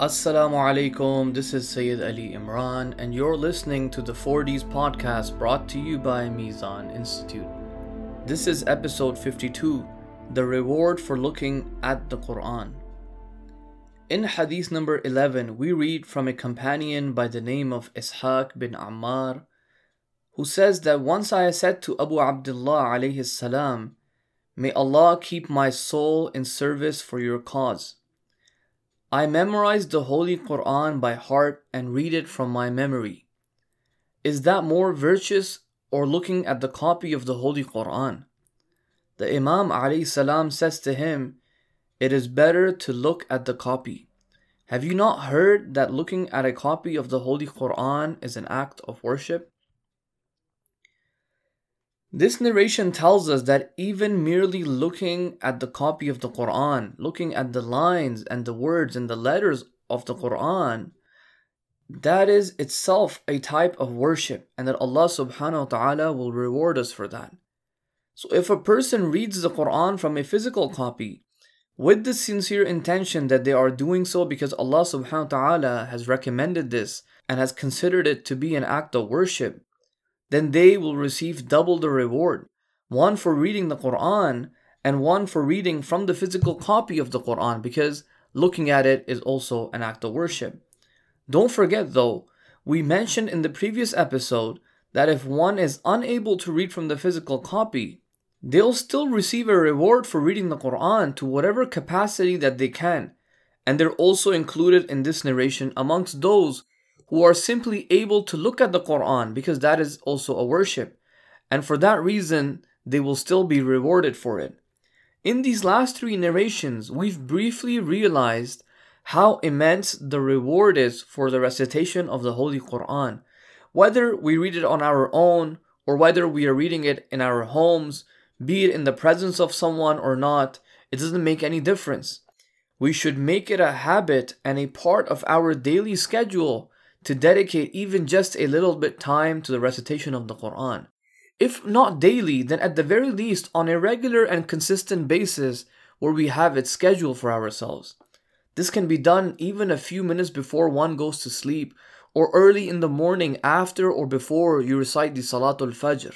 Assalamu alaikum, this is Sayyid Ali Imran, and you're listening to the 4Ds podcast brought to you by Mizan Institute. This is episode 52 The Reward for Looking at the Quran. In Hadith number 11, we read from a companion by the name of Ishaq bin Ammar, who says that once I said to Abu Abdullah salam, May Allah keep my soul in service for your cause. I memorize the Holy Quran by heart and read it from my memory. Is that more virtuous or looking at the copy of the Holy Quran? The Imam salam says to him, It is better to look at the copy. Have you not heard that looking at a copy of the Holy Quran is an act of worship? This narration tells us that even merely looking at the copy of the Quran, looking at the lines and the words and the letters of the Quran, that is itself a type of worship, and that Allah subhanahu wa ta'ala will reward us for that. So, if a person reads the Quran from a physical copy with the sincere intention that they are doing so because Allah subhanahu wa ta'ala has recommended this and has considered it to be an act of worship, then they will receive double the reward one for reading the Quran and one for reading from the physical copy of the Quran because looking at it is also an act of worship. Don't forget though, we mentioned in the previous episode that if one is unable to read from the physical copy, they'll still receive a reward for reading the Quran to whatever capacity that they can. And they're also included in this narration amongst those who are simply able to look at the Quran because that is also a worship. And for that reason, they will still be rewarded for it. In these last three narrations, we've briefly realized how immense the reward is for the recitation of the Holy Quran. Whether we read it on our own or whether we are reading it in our homes, be it in the presence of someone or not, it doesn't make any difference. We should make it a habit and a part of our daily schedule to dedicate even just a little bit time to the recitation of the Quran. If not daily, then at the very least on a regular and consistent basis where we have it scheduled for ourselves. This can be done even a few minutes before one goes to sleep or early in the morning after or before you recite the Salatul Fajr.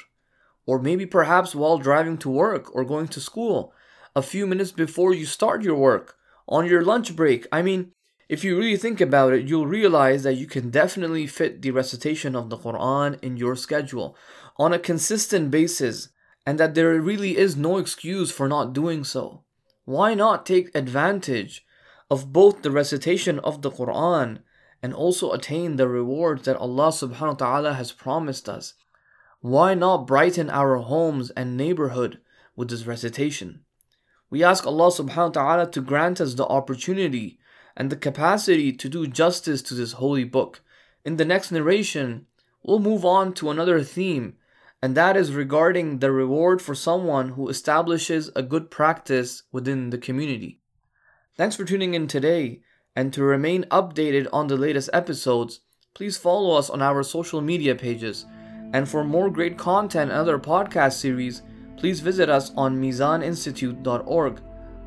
Or maybe perhaps while driving to work or going to school, a few minutes before you start your work, on your lunch break. I mean, if you really think about it, you'll realize that you can definitely fit the recitation of the Quran in your schedule on a consistent basis, and that there really is no excuse for not doing so. Why not take advantage of both the recitation of the Quran and also attain the rewards that Allah subhanahu wa ta'ala has promised us? Why not brighten our homes and neighborhood with this recitation? We ask Allah subhanahu wa ta'ala to grant us the opportunity and the capacity to do justice to this holy book. In the next narration, we'll move on to another theme, and that is regarding the reward for someone who establishes a good practice within the community. Thanks for tuning in today, and to remain updated on the latest episodes, please follow us on our social media pages. And for more great content and other podcast series, please visit us on mizaninstitute.org.